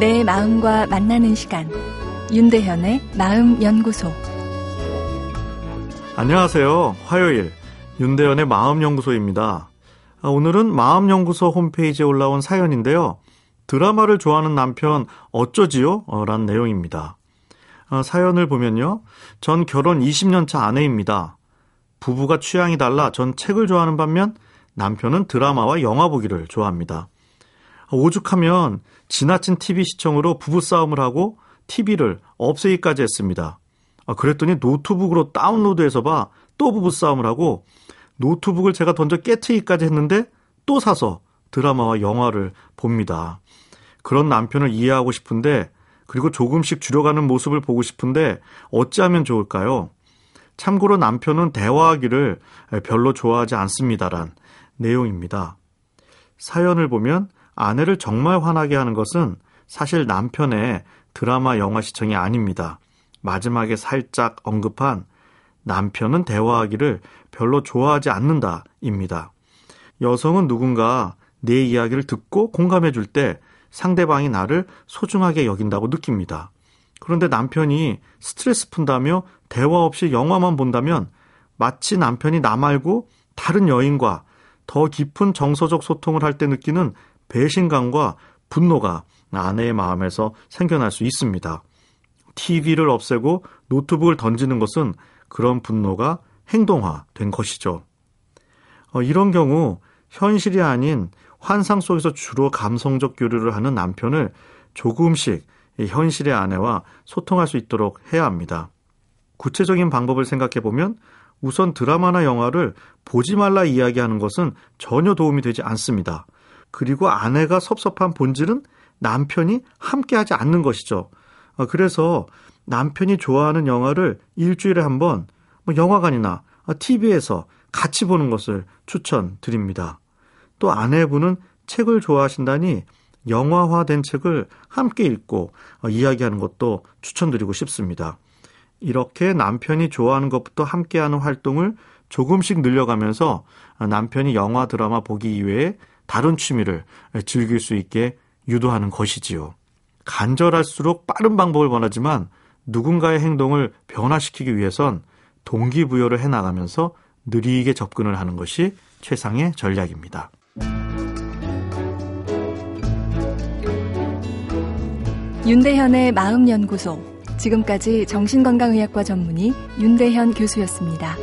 내 마음과 만나는 시간 윤대현의 마음연구소 안녕하세요. 화요일 윤대현의 마음연구소입니다. 아, 오늘은 마음연구소 홈페이지에 올라온 사연인데요. 드라마를 좋아하는 남편 어쩌지요? 어, 란 내용입니다. 아, 사연을 보면요. 전 결혼 20년 차 아내입니다. 부부가 취향이 달라 전 책을 좋아하는 반면 남편은 드라마와 영화 보기를 좋아합니다. 오죽하면 지나친 TV 시청으로 부부싸움을 하고 TV를 없애기까지 했습니다. 아, 그랬더니 노트북으로 다운로드해서 봐 또 부부싸움을 하고 노트북을 제가 던져 깨트기까지 했는데 또 사서 드라마와 영화를 봅니다. 그런 남편을 이해하고 싶은데 그리고 조금씩 줄여가는 모습을 보고 싶은데 어찌하면 좋을까요? 참고로 남편은 대화하기를 별로 좋아하지 않습니다란 내용입니다. 사연을 보면 아내를 정말 화나게 하는 것은 사실 남편의 드라마 영화 시청이 아닙니다. 마지막에 살짝 언급한 남편은 대화하기를 별로 좋아하지 않는다입니다. 여성은 누군가 내 이야기를 듣고 공감해 줄 때 상대방이 나를 소중하게 여긴다고 느낍니다. 그런데 남편이 스트레스 푼다며 대화 없이 영화만 본다면 마치 남편이 나 말고 다른 여인과 더 깊은 정서적 소통을 할 때 느끼는 배신감과 분노가 아내의 마음에서 생겨날 수 있습니다. TV를 없애고 노트북을 던지는 것은 그런 분노가 행동화된 것이죠. 어, 이런 경우 현실이 아닌 환상 속에서 주로 감성적 교류를 하는 남편을 조금씩 현실의 아내와 소통할 수 있도록 해야 합니다. 구체적인 방법을 생각해 보면 우선 드라마나 영화를 보지 말라 이야기하는 것은 전혀 도움이 되지 않습니다. 그리고 아내가 섭섭한 본질은 남편이 함께하지 않는 것이죠. 어, 그래서 남편이 좋아하는 영화를 일주일에 한번뭐 영화관이나 TV에서 같이 보는 것을 추천드립니다. 또 아내분은 책을 좋아하신다니 영화화된 책을 함께 읽고 어, 이야기하는 것도 추천드리고 싶습니다. 이렇게 남편이 좋아하는 것부터 함께하는 활동을 조금씩 늘려가면서 남편이 영화 드라마 보기 이외에 다른 취미를 즐길 수 있게 유도하는 것이지요. 간절할수록 빠른 방법을 원하지만 누군가의 행동을 변화시키기 위해선 동기부여를 해나가면서 느리게 접근을 하는 것이 최상의 전략입니다. 윤대현의 마음연구소. 지금까지 정신건강의학과 전문의 윤대현 교수였습니다.